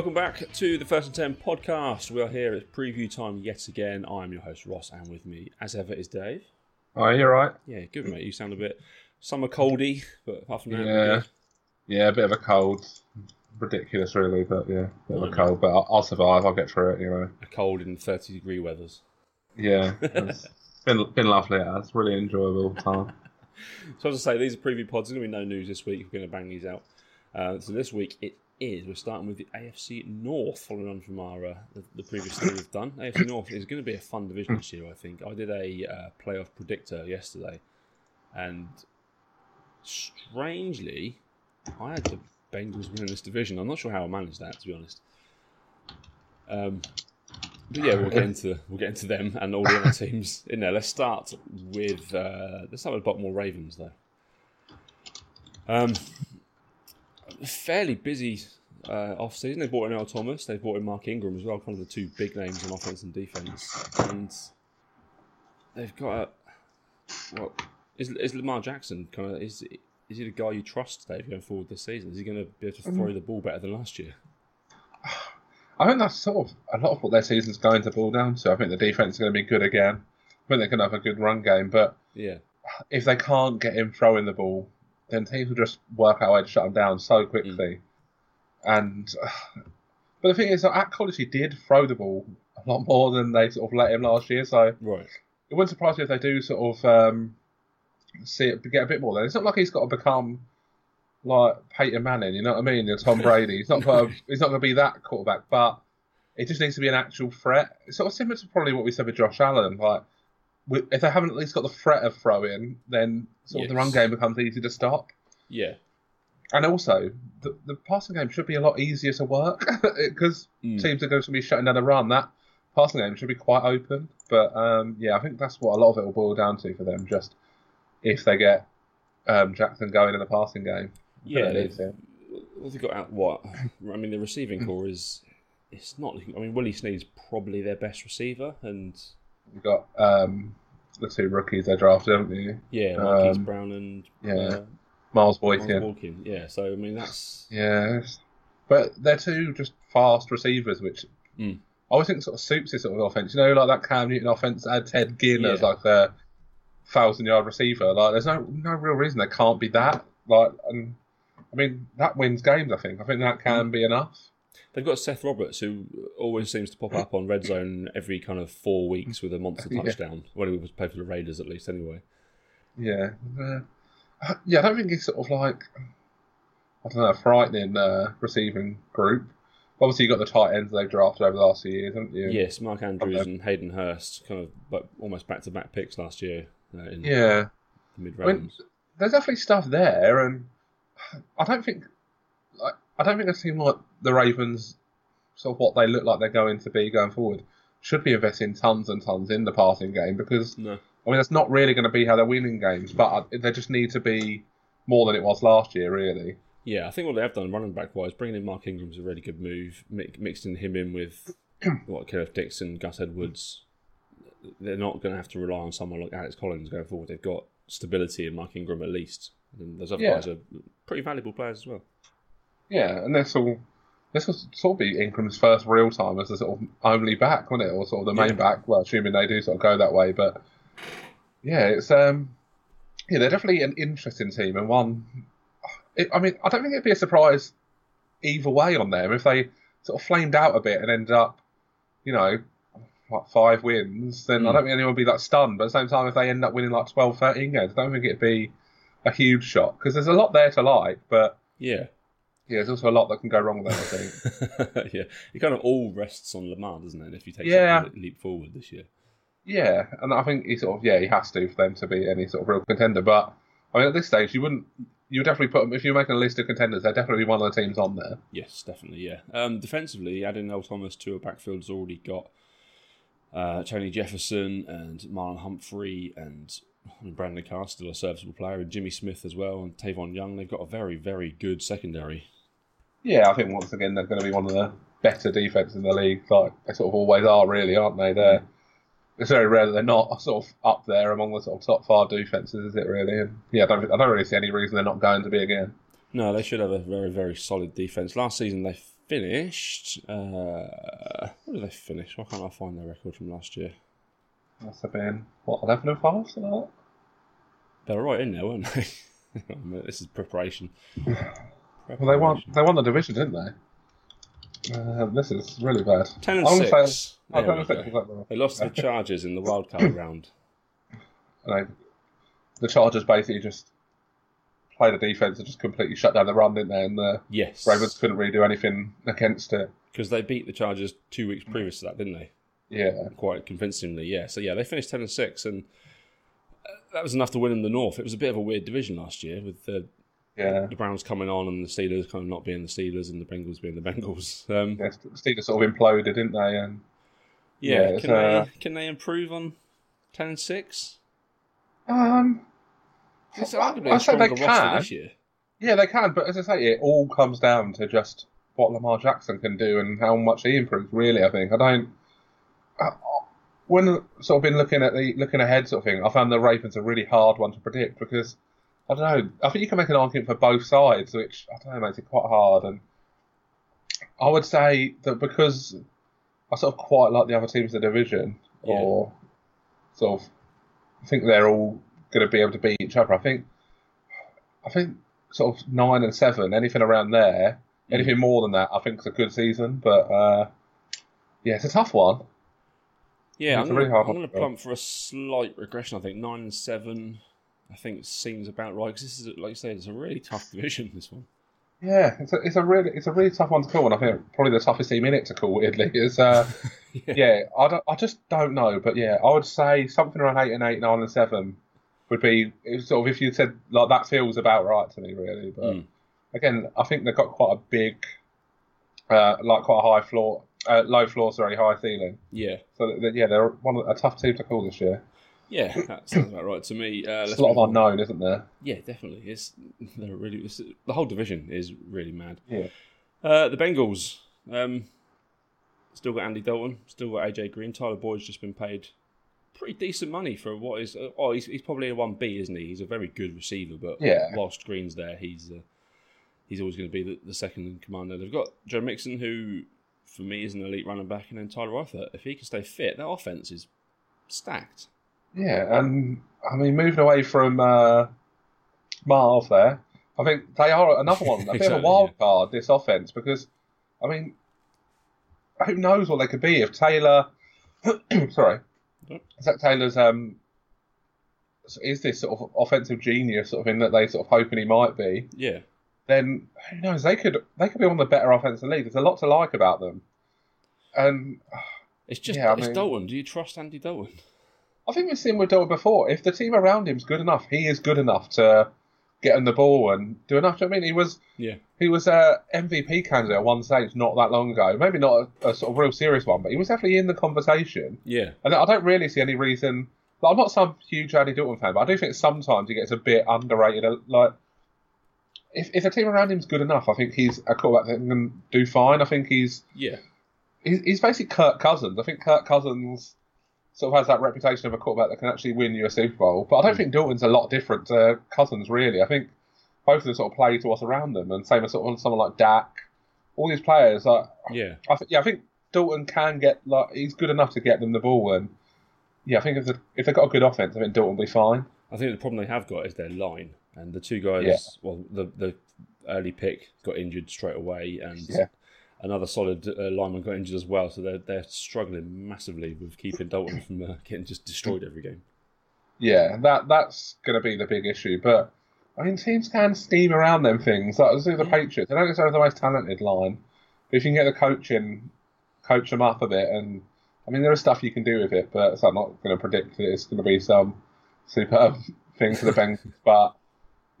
Welcome back to the First and Ten podcast. We are here at preview time yet again. I'm your host Ross, and with me, as ever, is Dave. Oh, you're right. Yeah, good mate. You sound a bit summer coldy, but apart from that, Yeah, yeah, a bit of a cold. Ridiculous, really, but yeah, a bit of a cold. But I'll, I'll survive. I'll get through it. You know. a cold in 30 degree weathers. Yeah, it's been been lovely. It's really enjoyable time. So as I say, these are preview pods. There's going to be no news this week. We're going to bang these out. Uh, so this week it is. We're starting with the AFC North, following on from our uh, the, the previous thing we've done. AFC North is going to be a fun division this year. I think I did a uh, playoff predictor yesterday, and strangely, I had the Bengals winning this division. I'm not sure how I managed that, to be honest. Um, but yeah, we'll get into we'll get into them and all the other teams in there. Let's start with uh, let's start with Baltimore Ravens though. Um, fairly busy uh, off season. They brought in Earl Thomas. They brought in Mark Ingram as well, kind of the two big names on offense and defense. And they've got a, well, is, is Lamar Jackson kind of is is he the guy you trust, Dave, going forward this season? Is he going to be able to throw the ball better than last year? I think that's sort of a lot of what their season's going to boil down to. I think the defense is going to be good again. I think they're going to have a good run game, but Yeah, if they can't get him throwing the ball, then teams will just work out a way to shut him down so quickly. And but the thing is, that at college he did throw the ball a lot more than they sort of let him last year. So right. it wouldn't surprise me if they do sort of um, see it get a bit more. Then it's not like he's got to become like Peyton Manning, you know what I mean? Or Tom Brady. He's not. To, he's not going to be that quarterback, but it just needs to be an actual threat. It's sort of similar to probably what we said with Josh Allen. Like if they haven't at least got the threat of throwing, then sort of the run game becomes easy to stop. Yeah. And also, the, the passing game should be a lot easier to work because Mm. teams are going to be shutting down the run. That passing game should be quite open. But um, yeah, I think that's what a lot of it will boil down to for them. Just if they get um, Jackson going in the passing game. Yeah, it is, yeah. Well, they've got out what? I mean, the receiving core is. It's not. I mean, Willie Snead's probably their best receiver, and You've got um, the two rookies they drafted, haven't you? yeah, Marquise Um, Brown and yeah, uh, Miles Boykin. Yeah, so I mean that's Yeah, but they're two just fast receivers, which Mm. I always think sort of suits this sort of offense. You know, like that Cam Newton offense had Ted Ginn as Yeah. like a thousand yard receiver. Like, there's no no real reason they can't be that. Like, and I mean that wins games. I think. I think that can Mm. be enough. They've got Seth Roberts who always seems to pop up on red zone every kind of four weeks with a monster Yeah. touchdown. When he was played for the Raiders, at least anyway. Yeah, uh, yeah. I don't think it's sort of like I don't know, a frightening uh, receiving group. Obviously, you have got the tight ends they've drafted over the last few years, haven't you? Yes, Mark Andrews and Hayden Hurst, kind of, but almost back to back picks last year uh, in Yeah. the mid I mean, there's definitely stuff there, and I don't think, I don't think a team like the Ravens, sort of what they look like they're going to be going forward, should be investing tons and tons in the passing game because No, I mean that's not really going to be how they're winning games, but uh, they just need to be more than it was last year, really. Yeah, I think what they have done running back wise, bringing in Mark Ingram's a really good move. Mi- mixing him in with what Kenneth Dixon, Gus Edwards, they're not going to have to rely on someone like Alex Collins going forward. They've got stability in Mark Ingram at least, and those other Yeah. guys are pretty valuable players as well. Yeah, and this will this will sort of be Ingram's first real time as the sort of only back, won't it, or sort of the main Yeah. back? Well, assuming they do sort of go that way, but yeah, it's um, yeah, they're definitely an interesting team and one. It, I mean, I don't think it'd be a surprise either way on them if they sort of flamed out a bit and ended up, you know, like five wins. Then I Mm. don't think anyone would be like stunned. But at the same time, if they end up winning like 12, 13 games, I don't think it'd be a huge shock because there's a lot there to like, but. Yeah, Yeah, there's also a lot that can go wrong there, I think. yeah. It kind of all rests on Lamar, doesn't it? If you take Yeah. a leap forward this year. yeah, and I think he sort of, yeah, he has to for them to be any sort of real contender. But, I mean, at this stage, you wouldn't, you would definitely put them, if you're making a list of contenders, they'd definitely be one of the teams on there. Yes, definitely. Yeah. Um, defensively, adding Earl Thomas to a backfield has already got uh, Tony Jefferson and Marlon Humphrey and Brandon Carr, still a serviceable player, and Jimmy Smith as well, and Tavon Young. They've got a very, very good secondary. Yeah, I think once again, they're going to be one of the better defenses in the league. Like, they sort of always are, really, aren't they? They're, it's very rare that they're not sort of up there among the sort of top five defenses, is it really? And yeah, I don't, I don't really see any reason they're not going to be again. No, they should have a very, very solid defense. Last season they finished. Uh, where did they finish? Why can't I find their record from last year? Must have been what eleven and five, something like They were right in there, weren't they? this is preparation. Well, they won. They won the division, didn't they? Uh, this is really bad. Ten and I'm six. say- There I'm gonna we say- go. is that the- They lost to the Chargers in the wild card round. and the Chargers basically just played a defense and just completely shut down the run, didn't they? And the Yes, Ravens couldn't really do anything against it. because they beat the Chargers two weeks previous to that, didn't they? Yeah, Quite convincingly, yeah. So yeah, they finished ten and six, and uh, that was enough to win in the North. It was a bit of a weird division last year with the yeah. the Browns coming on and the Steelers kind of not being the Steelers and the Bengals being the Bengals. Um, yeah. Steelers sort of imploded, didn't they? And yeah, Yeah, can uh, they can they improve on ten and six? um, It's I- arguably I a say they stronger roster can. this year. yeah, they can. But as I say, it all comes down to just what Lamar Jackson can do and how much he improves. Really, I think. I don't. I, when sort of been looking at the looking ahead sort of thing, I found the Ravens a really hard one to predict because I don't know. I think you can make an argument for both sides, which I don't know makes it quite hard. And I would say that because I sort of quite like the other teams in the division, Yeah. or sort of think they're all going to be able to beat each other. I think I think sort of nine and seven, anything around there, Mm. anything more than that, I think is a good season. But uh, yeah, it's a tough one. Yeah, I'm It's really I'm gonna to plump for a slight regression. I think nine and seven. I think seems about right because this is like you said, it's a really tough division. This one. Yeah, it's a, it's a really it's a really tough one to call, and I think probably the toughest team in it to call. Weirdly, is uh, yeah. yeah, I, don't, I just don't know, but yeah, I would say something around eight and eight, nine and seven would be sort of if you said like that feels about right to me, really. But Mm. again, I think they've got quite a big, uh, like quite a high floor, uh, low floor, sorry, high ceiling. Yeah, So that- yeah, they're one of, a tough team to call this year. Yeah, that sounds about right to me. Uh, There's a lot of move on. unknown, isn't there? Yeah, definitely. It's they're really it's, the whole division is really mad. Yeah. Uh, the Bengals um, still got Andy Dalton, still got AJ Green. Tyler Boyd's just been paid pretty decent money for what is. Uh, oh, he's, he's probably a one B, isn't he? He's a very good receiver, but Yeah. whilst Green's there, he's uh, he's always going to be the, the second in command. They've got Joe Mixon, who for me is an elite running back, and then Tyler Eifert. If he can stay fit, that offense is stacked. Yeah, and I mean, moving away from uh, Marv there, I think they are another one, a bit of a Exactly, wild yeah. card, this offense, because, I mean, who knows what they could be if Taylor, sorry, Yep. Zac Taylor's, um, is this sort of offensive genius sort of thing that they sort of hoping he might be, Yeah, then who knows, they could, they could be one of the better offensive leagues. There's a lot to like about them. And it's just Yeah, I it's mean- Dalton. Do you trust Andy Dalton? I think we've seen with Dalton before. If the team around him's good enough, he is good enough to get him the ball and do enough. Do you know what I mean? He was Yeah. he was a MVP candidate at one stage not that long ago. Maybe not a, a sort of real serious one, but he was definitely in the conversation. Yeah, And I don't really see any reason. Like, I'm not some huge Andy Dalton fan, but I do think sometimes he gets a bit underrated. Uh, like, if if the team around him's good enough, I think he's a quarterback that can do fine. I think he's yeah. he's, he's basically Kirk Cousins. I think Kirk Cousins sort of has that reputation of a quarterback that can actually win you a Super Bowl. But I don't Mm. think Dalton's a lot different to Cousins, really. I think both of them sort of play to what's around them, and same as sort of someone like Dak. All these players, like, Yeah, I th- yeah, I think Dalton can get like he's good enough to get them the ball, and yeah, I think if, the, if they've got a good offense, I think Dalton will be fine. I think the problem they have got is their line, and the two guys. Yeah. Well, the the early pick got injured straight away, and Yeah. Another solid uh, lineman got injured as well. So they're they're struggling massively with keeping Dalton from uh, getting just destroyed every game. Yeah, that that's going to be the big issue. But I mean, teams can steam around them things. Like let's do the. Patriots. They don't necessarily have the most talented line, but if you can get the coaching, coach them up a bit, and I mean, there is stuff you can do with it. But so I'm not going to predict that it's going to be some superb thing for the Bengals. But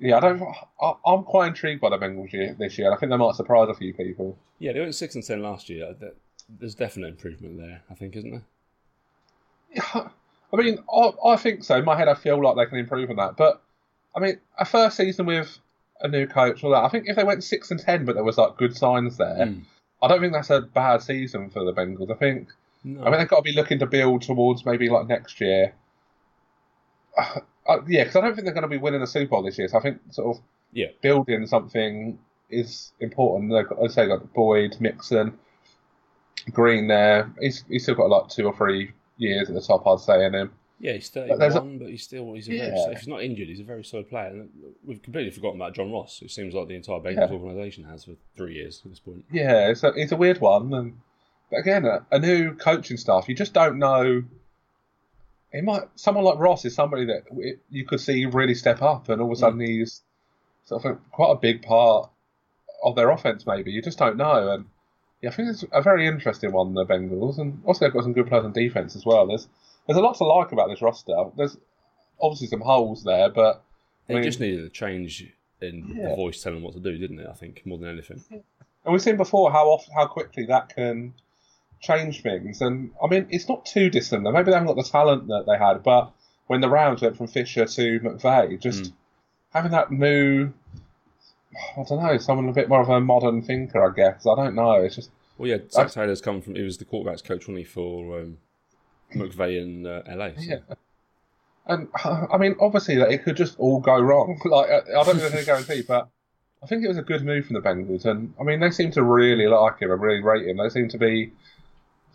yeah, I don't. I, I'm quite intrigued by the Bengals year, this year. I think they might surprise a few people. Yeah, they went six and ten last year. There's definite improvement there, I think, isn't there? Yeah, I mean, I, I think so. In my head, I feel like they can improve on that. But I mean, a first season with a new coach, all that. I think if they went six and ten, but there was like good signs there, Mm. I don't think that's a bad season for the Bengals. I think. No. I mean, they've got to be looking to build towards maybe like next year. Uh, yeah, because I don't think they're going to be winning the Super Bowl this year. So I think sort of Yeah. building something is important. They've got, as I say, got Boyd, Mixon, Green there. He's he's still got like two or three years at the top, I'd say, in him. Yeah, he's But there's a- 31, but he's still he's a very, if he's not injured, he's a very solid player. And we've completely forgotten about John Ross. It seems like the entire Bengals Yeah. organisation has for three years at this point. Yeah, it's a, it's a weird one. And but again, a, a new coaching staff, you just don't know. It might someone like Ross is somebody that w- you could see really step up, and all of a sudden mm. he's sort of quite a big part of their offense. Maybe you just don't know. And yeah, I think it's a very interesting one, the Bengals, and also they've got some good players on defense as well. There's there's a lot to like about this roster. There's obviously some holes there, but They I mean- just needed a change in Yeah. the voice telling them what to do, didn't it? I think more than anything. And we've seen before how off, how quickly that can change things. And I mean, it's not too distant. Maybe they haven't got the talent that they had, but when the rounds went from Fisher to McVay, just Mm. having that new, I don't know, someone a bit more of a modern thinker, I guess. I don't know. It's just Well, yeah, Zac Taylor's come from. He was the quarterbacks coach, wasn't he, for um, McVay in uh, LA. So. yeah. And I mean, obviously, that it could just all go wrong. Like I I don't think there's any guarantee, but I think it was a good move from the Bengals. And I mean, they seem to really like him and really rate him. They seem to be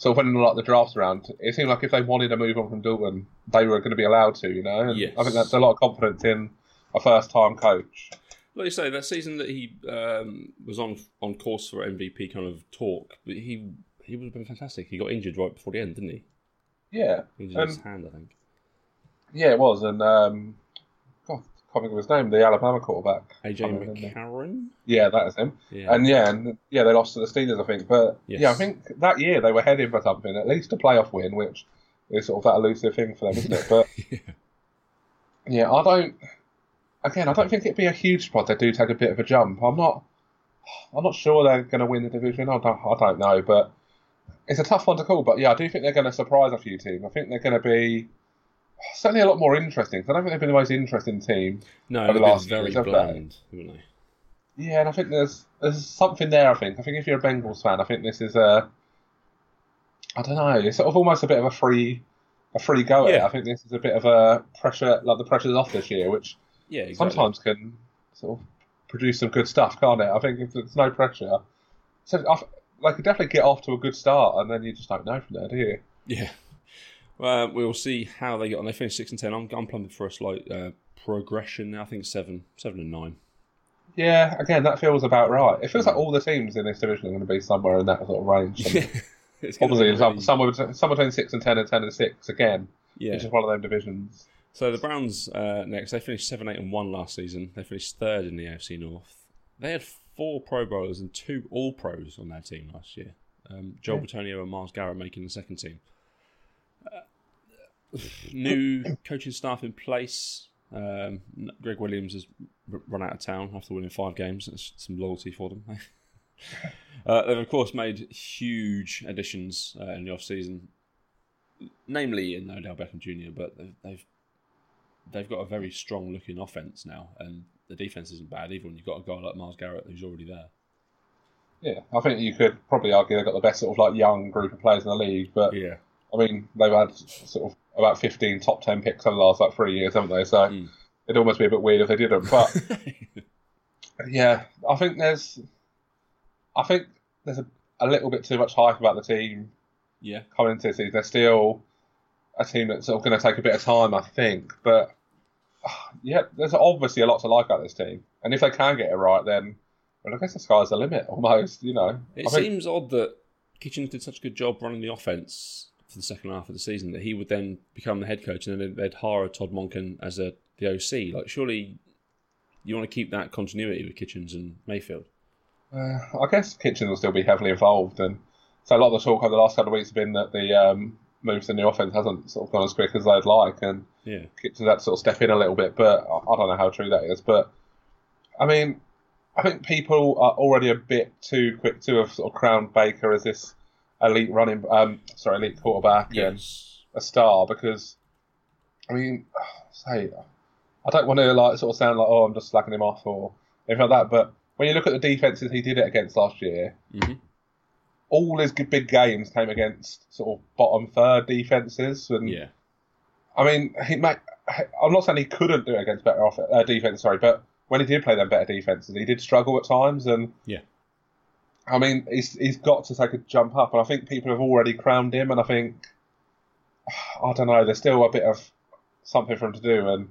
of when like the drafts around. It seemed like if they wanted to move on from Dalton, they were going to be allowed to. You know, and Yes. I think that's a lot of confidence in a first-time coach. Like you say, that season that he um, was on on course for MVP kind of talk, but he he would have been fantastic. He got injured right before the end, didn't he? Yeah, He injured his Um, hand, I think. yeah, it was. And um, can't think of his name. The Alabama quarterback. AJ. McCarron. Yeah, that is him. Yeah. And yeah, and yeah, they lost to the Steelers, I think. But Yes. yeah, I think that year they were heading for something, at least a playoff win, which is sort of that elusive thing for them, isn't it? But yeah. yeah, I don't. Again, I don't think it'd be a huge spot. They do take a bit of a jump. I'm not. I'm not sure they're going to win the division. I don't. I don't know, but it's a tough one to call. But yeah, I do think they're going to surprise a few teams. I think they're going to be certainly a lot more interesting. I don't think they've been the most interesting team No, the been last very years, bland, haven't they? Yeah, and I think there's there's something there. I think. I think if you're a Bengals fan, I think this is a. I don't know. It's sort of almost a bit of a free, a free go. Yeah. I think this is a bit of a pressure, like the pressure's off this year, which Yeah, exactly. sometimes can sort of produce some good stuff, can't it? I think if there's no pressure, so I, like you definitely get off to a good start, and then you just don't know from there, do you? Yeah. Well, we'll see how they get on. They finished six and ten. I'm, I'm plumbing for a slight uh, progression now. I think seven, seven and nine. Yeah, again, that feels about right. It feels like all the teams in this division are going to be somewhere in that sort of range. It's Obviously, some, somewhere, between- somewhere between six and ten and ten and six again. yeah. It's just one of them divisions. So the Browns uh, next. They finished seven, eight, and one last season. They finished third in the AFC North. They had four Pro Bowlers and two All Pros on their team last year. Um, Joel Yeah. Bitonio and Myles Garrett making the second team. New coaching staff in place. Um, Gregg Williams has run out of town after winning five games. That's some loyalty for them. uh, they've of course made huge additions uh, in the off season, namely in Odell Beckham Jr. But they've, they've they've got a very strong looking offense now, and the defense isn't bad either. When you've got a guy like Myles Garrett who's already there. Yeah, I think you could probably argue they've got the best sort of like young group of players in the league. But Yeah, I mean, they've had sort of about 15 top 10 picks over the last like three years, haven't they? So Mm. it'd almost be a bit weird if they didn't. But yeah, I think there's, I think there's a, a little bit too much hype about the team yeah, coming into this season. They're still a team that's sort of going to take a bit of time, I think. But ah, yeah, there's obviously a lot to like about this team, and if they can get it right, then well, I guess the sky's the limit almost. You know, It I think- seems odd that Kitchens did such a good job running the offense for the second half of the season that he would then become the head coach and then they'd hire Todd Monken as a the OC. Like, surely you want to keep that continuity with Kitchens and Mayfield. Uh, I guess Kitchen will still be heavily involved, and so a lot of the talk over the last couple of weeks has been that the um, moves in the offense hasn't sort of gone as quick as they'd like, and Yeah, Kitchen's had to sort of step in a little bit. But I I don't know how true that is. But I mean, I think people are already a bit too quick to have sort of crowned Baker as this elite running, um, sorry, elite quarterback and a star because, I mean, say, I don't want to like sort of sound like oh I'm just slacking him off or anything like that, but when you look at the defenses he did it against last year, Mhm. all his big games came against sort of bottom third defenses, and yeah, I mean he might. I'm not saying he couldn't do it against better off uh, defense, sorry, but when he did play them better defenses, he did struggle at times, and Yeah. I mean, he's he's got to take a jump up, and I think people have already crowned him, and I think I don't know, there's still a bit of something for him to do, and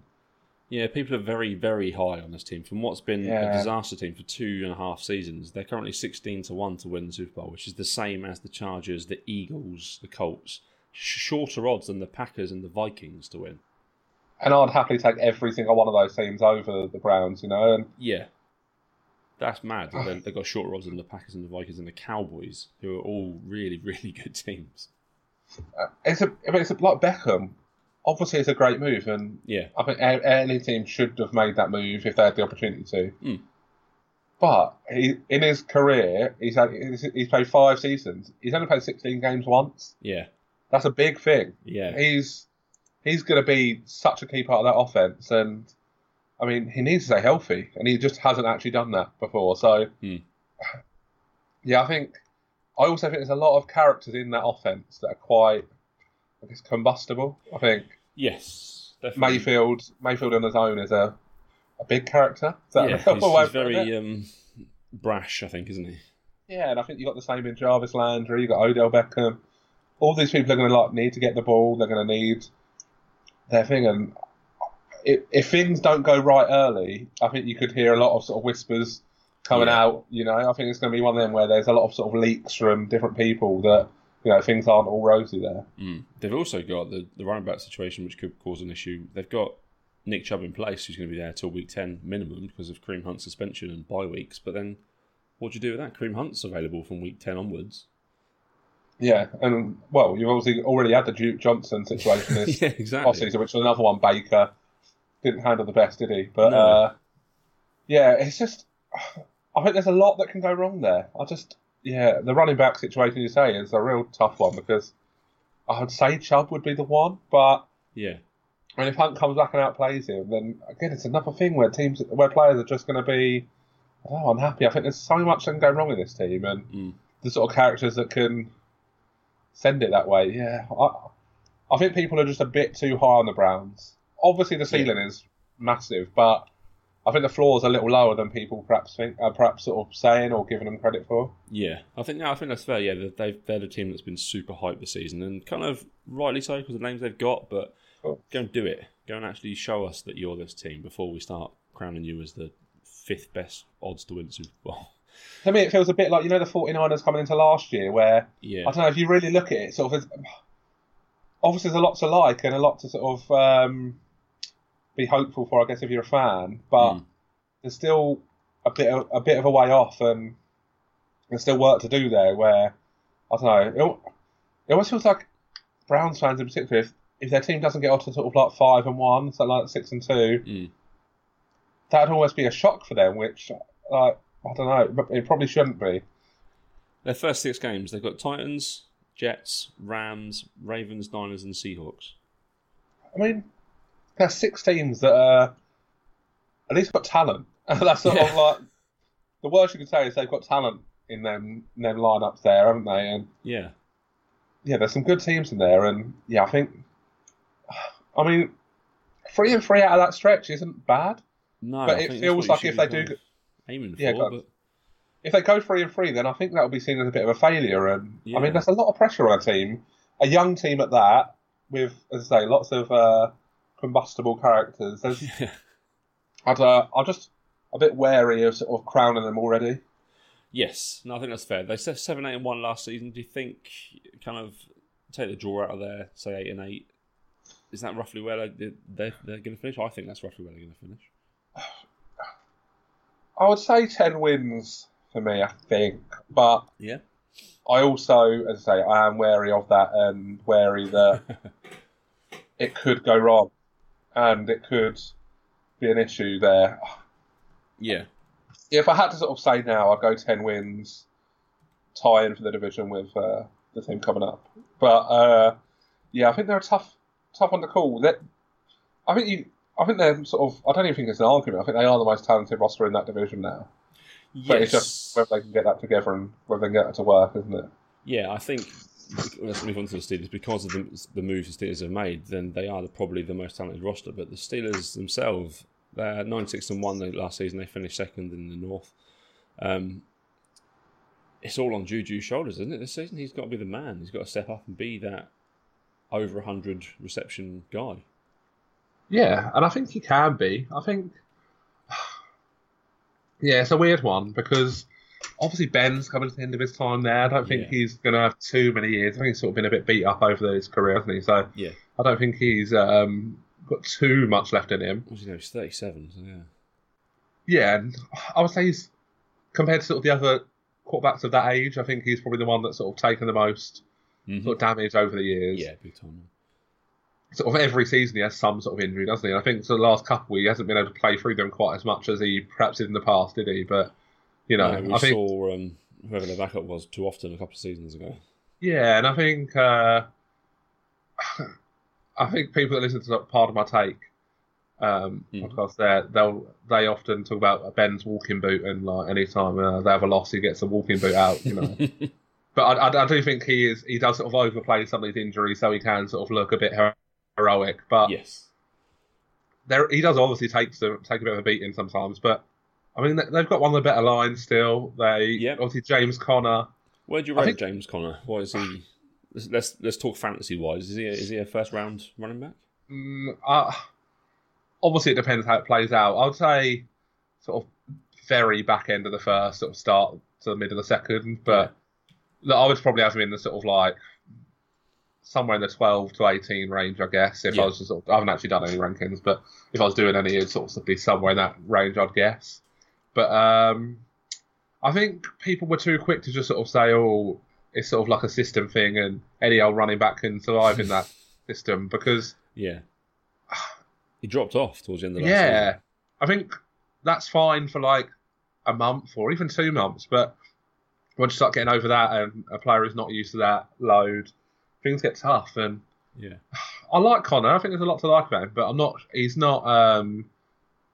Yeah, people are very, very high on this team. From what's been a disaster team for two and a half seasons, they're currently 16 to 1 to win the Super Bowl, which is the same as the Chargers, the Eagles, the Colts. Shorter odds than the Packers and the Vikings to win. and I'd happily take every single one of those teams over the Browns, you know, and Yeah. That's mad. They've got shorter odds than the Packers and the Vikings and the Cowboys, who are all really, really good teams. it's a I mean, it's a, like Beckham. Obviously, it's a great move, and Yeah. I think a- any team should have made that move if they had the opportunity to. Mm. But he, in his career, he's had he's, played five seasons. He's only played 16 games once. Yeah. That's a big thing. Yeah. He's he's going to be such a key part of that offense, and I mean, he needs to stay healthy, and he just hasn't actually done that before. So, Hmm. yeah, I think I also think there's a lot of characters in that offense that are quite, I guess, combustible. I think Yes. Definitely. Mayfield Mayfield on his own is a a big character. Yeah, he's, he's of putting it? very um, brash, I think, isn't he? Yeah, and I think you got the same in Jarvis Landry. You got Odell Beckham. All these people are going to like need to get the ball. They're going to need their thing, and if, if things don't go right early, I think you could hear a lot of sort of whispers coming Yeah. out. You know, I think it's going to be one of them where there's a lot of sort of leaks from different people that you know things aren't all rosy there. Mm. They've also got the, the running back situation, which could cause an issue. They've got Nick Chubb in place, who's going to be there till week 10 minimum because of Kareem Hunt's suspension and bye weeks. But then what do you do with that? Kareem Hunt's available from week 10 onwards. Yeah, and well, you've obviously already had the Duke Johnson situation this yeah, exactly. season, which was another one. Baker didn't handle the best, did he? But No. uh, yeah, it's just I think there's a lot that can go wrong there. I just yeah, the running back situation you say is a real tough one because I would say Chubb would be the one, but Yeah. I mean if Hunt comes back and outplays him, then again it's another thing where teams where players are just going to be I don't know, unhappy. I think there's so much that can go wrong in this team, and Mm. the sort of characters that can send it that way. Yeah, I, I think people are just a bit too high on the Browns. Obviously, the ceiling is massive, but I think the floor is a little lower than people perhaps think, uh, perhaps sort of saying or giving them credit for. Yeah, I think no, I think that's fair. Yeah, they- they've, they're the team that's been super hyped this season, and kind of rightly so because of the names they've got. But Cool. go and do it. Go and actually show us that you're this team before we start crowning you as the fifth best odds to win the Super Bowl. To me, it feels a bit like you know the 49ers coming into last year, where Yeah, I don't know if you really look at it, sort of. Obviously, there's a lot to like and a lot to sort of um, be hopeful for, I guess, if you're a fan. But Mm. there's still a bit of, a bit of a way off, and there's still work to do there. Where I don't know, it, it almost feels like Browns fans in particular, if, if their team doesn't get off to sort of like five and one, something like six and two, Mm. that'd almost be a shock for them. Which, like, I don't know, it probably shouldn't be. Their first six games, they've got Titans, Jets, Rams, Ravens, Niners, and Seahawks. I mean, there's six teams that are at least got talent. That's sort of Yeah. like the worst you could say is they've got talent in them in them lineups there, haven't they? And Yeah, yeah, there's some good teams in there, and yeah, I think. I mean, three and three out of that stretch isn't bad. no, But I it feels like if they do aiming Yeah, for. go on. But If they go three and three, then I think that'll be seen as a bit of a failure. And Yeah. I mean, there's a lot of pressure on a team, a young team at that, with as I say, lots of uh, combustible characters. There's yeah. I'd, uh, I'm just a bit wary of sort of crowning them already. Yes, no, I think that's fair. They said seven, eight, and one last season. Do you think, kind of, take the draw out of there, say eight and eight? Is that roughly where they, they're, they're going to finish? I think that's roughly where they're going to finish. I would say ten wins for me, I think, but Yeah. I also, as I say, I am wary of that and wary that it could go wrong, and it could be an issue there. Yeah, If I had to sort of say now, I'd go ten wins, tie in for the division with uh, the team coming up. But uh, yeah, I think they're a tough, tough one to call. That I think you, I think they're sort of. I don't even think it's an argument. I think they are the most talented roster in that division now. But it's just whether they can get that together and whether they can get it to work, isn't it? Yeah, I think let's move on to the Steelers because of the, the moves the Steelers have made. Then they are the, probably the most talented roster. But the Steelers themselves, They're nine six and one. Last season they finished second in the North. Um, it's all on Juju's shoulders, isn't it? This season he's got to be the man. He's got to step up and be that over hundred reception guy. Yeah, and I think he can be. I think. Yeah, it's a weird one because obviously Ben's coming to the end of his time there. I don't think Yeah. he's going to have too many years. I think he's sort of been a bit beat up over his career, hasn't he? So Yeah. I don't think he's um, got too much left in him. Well, you know, he's thirty seven. So yeah. Yeah, and I would say he's compared to sort of the other quarterbacks of that age. I think he's probably the one that's sort of taken the most Mhm. sort of damage over the years. Yeah, big time. Sort of every season he has some sort of injury, doesn't he? And I think for the last couple he hasn't been able to play through them quite as much as he perhaps did in the past, did he? But you know, No, we I think saw um, whoever their backup was too often a couple of seasons ago. Yeah, and I think uh, I think people that listen to part of my take um, Mhm. podcast there, they'll they often talk about Ben's walking boot and like anytime uh, they have a loss, he gets a walking boot out, you know. but I, I, I do think he is he does sort of overplay some of his injuries so he can sort of look a bit heroic. But yes. there he does obviously take some take a bit of a beating sometimes. But I mean they- they've got one of the better lines still. They Yep. obviously James Conner. Where do you rate think- James Conner? What is he? Let's let's, let's talk fantasy wise. Is he a, is he a first round running back? Mm, uh, obviously, it depends how it plays out. I would say sort of very back end of the first, sort of start to the mid of the second. But look, I would probably have him in the sort of like somewhere in the 12 to 18 range, I guess. If Yeah. I was to sort of, I haven't actually done any rankings, but if I was doing any, it'd sort of be somewhere in that range, I'd guess. But um, I think people were too quick to just sort of say, oh, it's sort of like a system thing, and any old running back can survive in that system because Yeah. He dropped off towards the end of the last yeah, season. I think that's fine for like a month or even two months, but once you start getting over that and a player is not used to that load, things get tough. And Yeah. I like Conner. I think there's a lot to like about him, but I'm not. He's not. um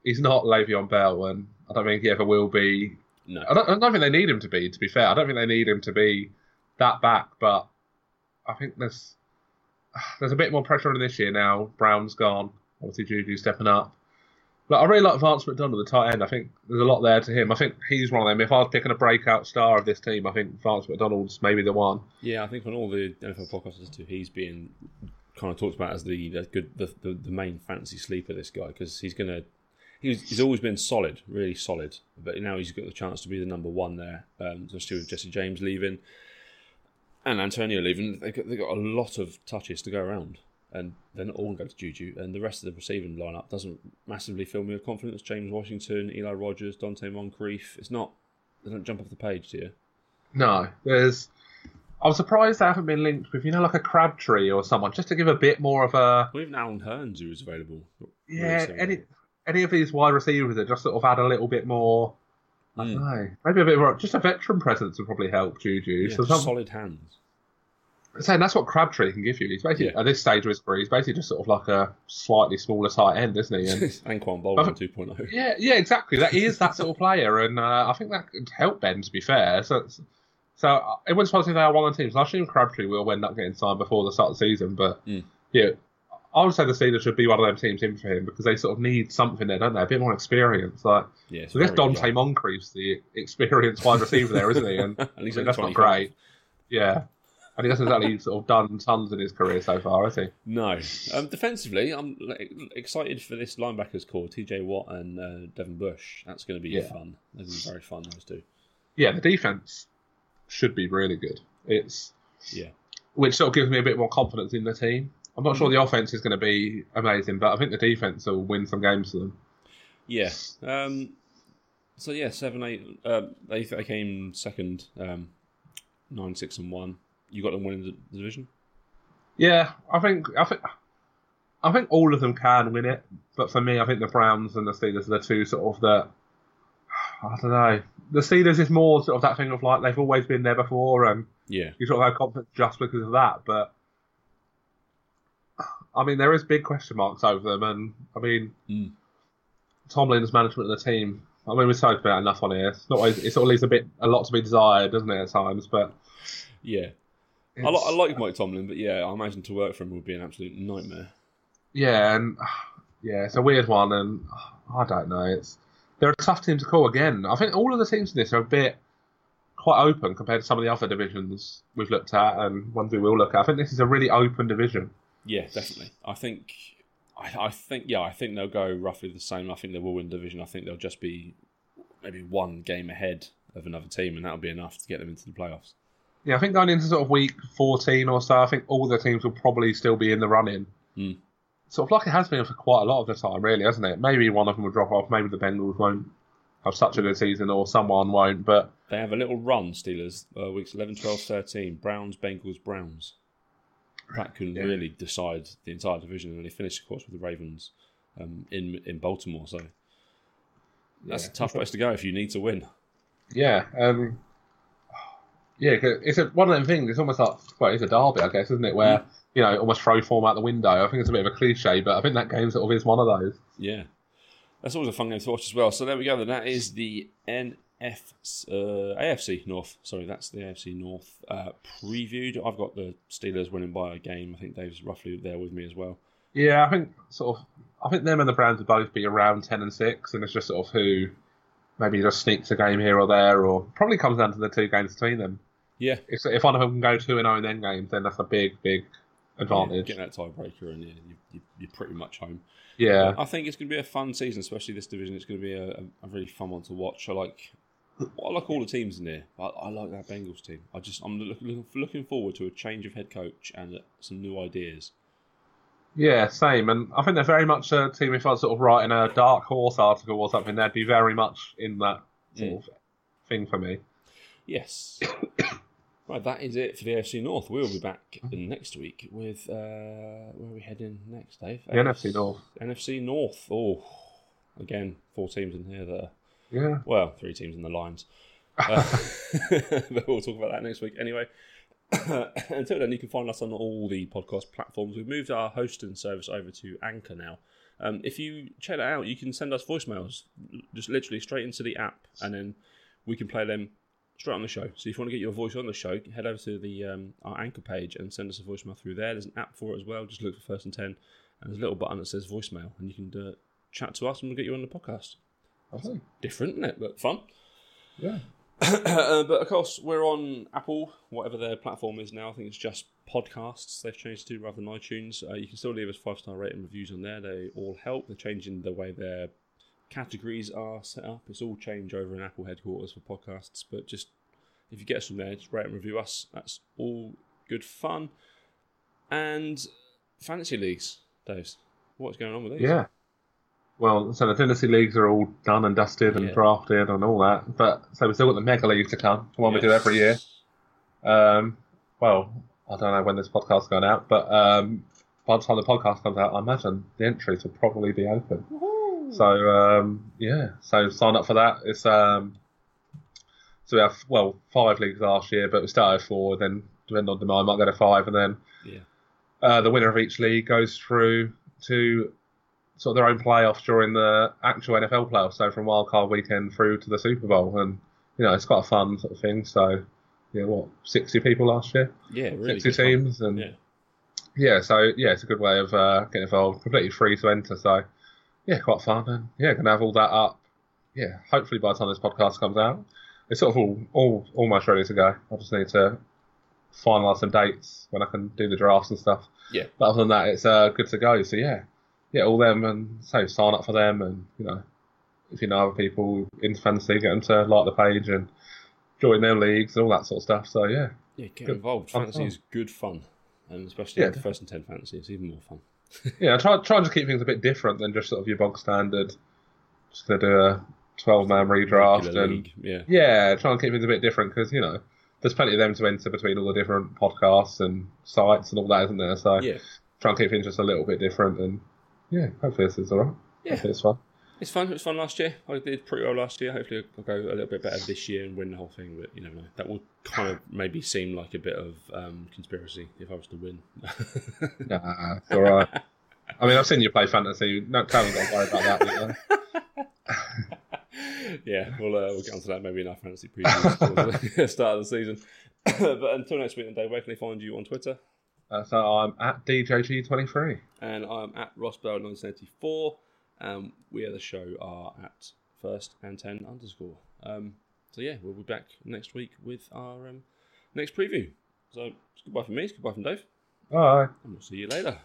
He's not Le'Veon Bell, and I don't think he ever will be. No. I don't, I don't think they need him to be. To be fair, I don't think they need him to be that back. But I think there's there's a bit more pressure on him this year now. Brown's gone. Obviously, Juju stepping up. But I really like Vance McDonald, at the tight end. I think there's a lot there to him. I think he's one of them. If I was picking a breakout star of this team, I think Vance McDonald's maybe the one. Yeah, I think on all the NFL podcasts too, he's being kind of talked about as the, the good the, the, the main fantasy sleeper. This guy because he's gonna he's he's always been solid, really solid, but now he's got the chance to be the number one there. Um, especially with Jesse James leaving and Antonio leaving, they got they got a lot of touches to go around, and they're not all going to go to Juju, and the rest of the receiving lineup doesn't massively fill me with confidence. James Washington, Eli Rogers, Donte Moncrief. It's not they don't jump off the page to you. No, there's. I'm surprised they haven't been linked with, you know, like a Crabtree or someone, just to give a bit more of a. Well, even Allen Hurns, who was available. really Yeah, similar. Any of these wide receivers that just sort of add a little bit more. I don't Mm. know, maybe a bit more. Just a veteran presence would probably help Juju. Yeah, so some, solid hands. saying that's what Crabtree can give you. He's basically Yeah. at this stage of his career, he's basically just sort of like a slightly smaller tight end, isn't he? And Anquan Boldin 2.0. yeah, yeah, exactly. That he is that sort of player, and uh, I think that could help Ben. To be fair, so it's- so uh, it wouldn't surprise me if they are one of the teams. I assume Crabtree will end up getting signed before the start of the season, but Mm. yeah, I would say the Steelers should be one of them teams in for him because they sort of need something there, don't they? A bit more experience. Like Yeah, so I guess very Donte young. Moncrief's the experienced wide receiver there, isn't he? And I mean, that's not 25. great. yeah, and he hasn't exactly sort of done tons in his career so far, has he? No. Um, defensively, I'm excited for this linebackers core, TJ Watt and uh, Devin Bush. That's going to be Yeah. fun. They're going to be very fun, those two. Yeah, the defense should be really good. It's Yeah. which sort of gives me a bit more confidence in the team. I'm not sure the offense is going to be amazing, but I think the defense will win some games for them. Yeah. Um, so, yeah, 7 8. Uh, they, they came second, um, 9 6 and 1. You got them winning the the division? Yeah, I think I think I think all of them can win it, but for me, I think the Browns and the Steelers are the two sort of the I don't know. The Steelers is more sort of that thing of like they've always been there before, and Yeah. you sort of have confidence just because of that. But I mean, there is big question marks over them, and I mean, Mm. Tomlin's management of the team. I mean, we've talked about enough on here. It's not always, it sort of leaves a bit a lot to be desired, doesn't it, at times? But Yeah. I, li- I like Mike Tomlin, but yeah, I imagine to work for him would be an absolute nightmare. Yeah, and yeah, it's a weird one, and I don't know. It's they're a tough team to call again. I think all of the teams in this are a bit quite open compared to some of the other divisions we've looked at and ones we will look at. I think this is a really open division. Yeah, definitely. I think, I, I think, yeah, I think they'll go roughly the same. I think they will win division. I think they'll just be maybe one game ahead of another team, and that'll be enough to get them into the playoffs. Yeah, I think going into sort of week 14 or so, I think all the teams will probably still be in the running. Mm. Sort of like it has been for quite a lot of the time, really, hasn't it? Maybe one of them will drop off. Maybe the Bengals won't have such a good season, or someone won't. But They have a little run, Steelers, uh, weeks 11, 12, 13. Browns, Bengals, Browns. That can Yeah. really decide the entire division, and they finished, of course, with the Ravens um, in in Baltimore. So that's Yeah. a tough place to go if you need to win. yeah, um, yeah, it's a, one of them things. It's almost like well, it's a derby, I guess, isn't it? Where you know almost throw form out the window. I think it's a bit of a cliche, but I think that game sort of is one of those. Yeah, that's always a fun game to watch as well. So there we go. Then that is the NF uh, AFC North. Sorry, that's the AFC North uh, previewed. I've got the Steelers winning by a game. I think Dave's roughly there with me as well. Yeah, I think sort of. I think them and the Browns would both be around ten and six, and it's just sort of who maybe just sneaks a game here or there, or probably comes down to the two games between them. Yeah, If, if one of them can go two and zero in end games, then that's a big, big yeah advantage. getting that tiebreaker, and yeah, you, you, you're pretty much home. Yeah, I think it's going to be a fun season, especially this division. It's going to be a, a really fun one to watch. I like, I like all the teams in there. I, I like that Bengals team. I just I'm look, looking looking forward to a change of head coach and some new ideas. yeah, same. And I think they're very much a team. If I was sort of writing a dark horse article or something, they'd be very much in that sort Mm. of thing for me. Yes. right, that is it for the AFC North. We'll be back next week with uh, where are we heading next, Dave? The NFC North. NFC North. Oh, again, four teams in here that are Yeah, Well, three teams in the lines. Uh, but we'll talk about that next week. Anyway, until then, you can find us on all the podcast platforms. We've moved our hosting service over to Anchor now. Um, if you check that out, you can send us voicemails, just literally straight into the app, and then we can play them straight on the show. So if you want to get your voice on the show, head over to the um, our Anchor page and send us a voicemail through there. There's an app for it as well. Just look for First and Ten, and there's a little button that says voicemail, and you can uh, chat to us, and we'll get you on the podcast. Lovely. Different, isn't it? But fun. yeah. uh, but of course, we're on Apple, whatever their platform is now. I think it's just podcasts they've changed to rather than iTunes. Uh, you can still leave us five star rating reviews on there. They all help. They're changing the way their categories are set up. It's all changed over in Apple headquarters for podcasts. But just if you get us from there, just rate and review us. That's all good fun. And fantasy leagues, Dave. What's going on with these? Yeah. Well, so the dynasty leagues are all done and dusted and Yeah. drafted and all that. But so we've still got the mega league to come, the one we do every year. Um, well, I don't know when this podcast's going out, but um, by the time the podcast comes out, I imagine the entries will probably be open. So um, yeah, so sign up for that. It's um, so we have well five leagues last year, but we started four. Then depending on demand, might go to five, and then Yeah. uh, the winner of each league goes through to sort of their own playoffs during the actual NFL playoffs. So from wildcard weekend through to the Super Bowl, and you know it's quite a fun sort of thing. So yeah, what sixty people last year, Yeah, really. sixty good fun. teams, and Yeah. yeah, so yeah, it's a good way of uh, getting involved. Completely free to enter, so yeah, quite fun. And yeah, gonna have all that up. Yeah, hopefully by the time this podcast comes out, it's sort of all, all almost ready to go. I just need to finalise some dates when I can do the drafts and stuff. Yeah. But other than that, it's uh, good to go. So yeah, yeah, all them and so sign up for them, and you know, if you know other people in fantasy, get them to like the page and join their leagues and all that sort of stuff. So yeah, Yeah, get Good. involved. Fantasy is good fun, and especially Yeah. first and ten fantasy, it's even more fun. Yeah, try try and just keep things a bit different than just sort of your bog standard. Just gonna do a twelve man redraft Regular and league, yeah, yeah, try and keep things a bit different because you know there's plenty of them to enter between all the different podcasts and sites and all that, isn't there? So yeah, try and keep things just a little bit different and yeah, hopefully this is alright. Yeah. Hopefully it's fun. it's fun. It was fun last year. I did pretty well last year. Hopefully, I'll go a little bit better this year and win the whole thing. But you never know. That will kind of maybe seem like a bit of um, conspiracy if I was to win. Nah, it's alright. I mean, I've seen you play fantasy. No, haven't got to worry about that. Yeah, we'll uh, we'll get onto that maybe in our fantasy preview start of the season. but until next week, then Dave, where can they find you on Twitter? Uh, so I'm at DJG23. And I'm at Rossbell1984. Um, we at the show are at first and 10 underscore. Um, so yeah, we'll be back next week with our um, next preview. So it's goodbye from me, it's goodbye from Dave, Bye. and we'll see you later.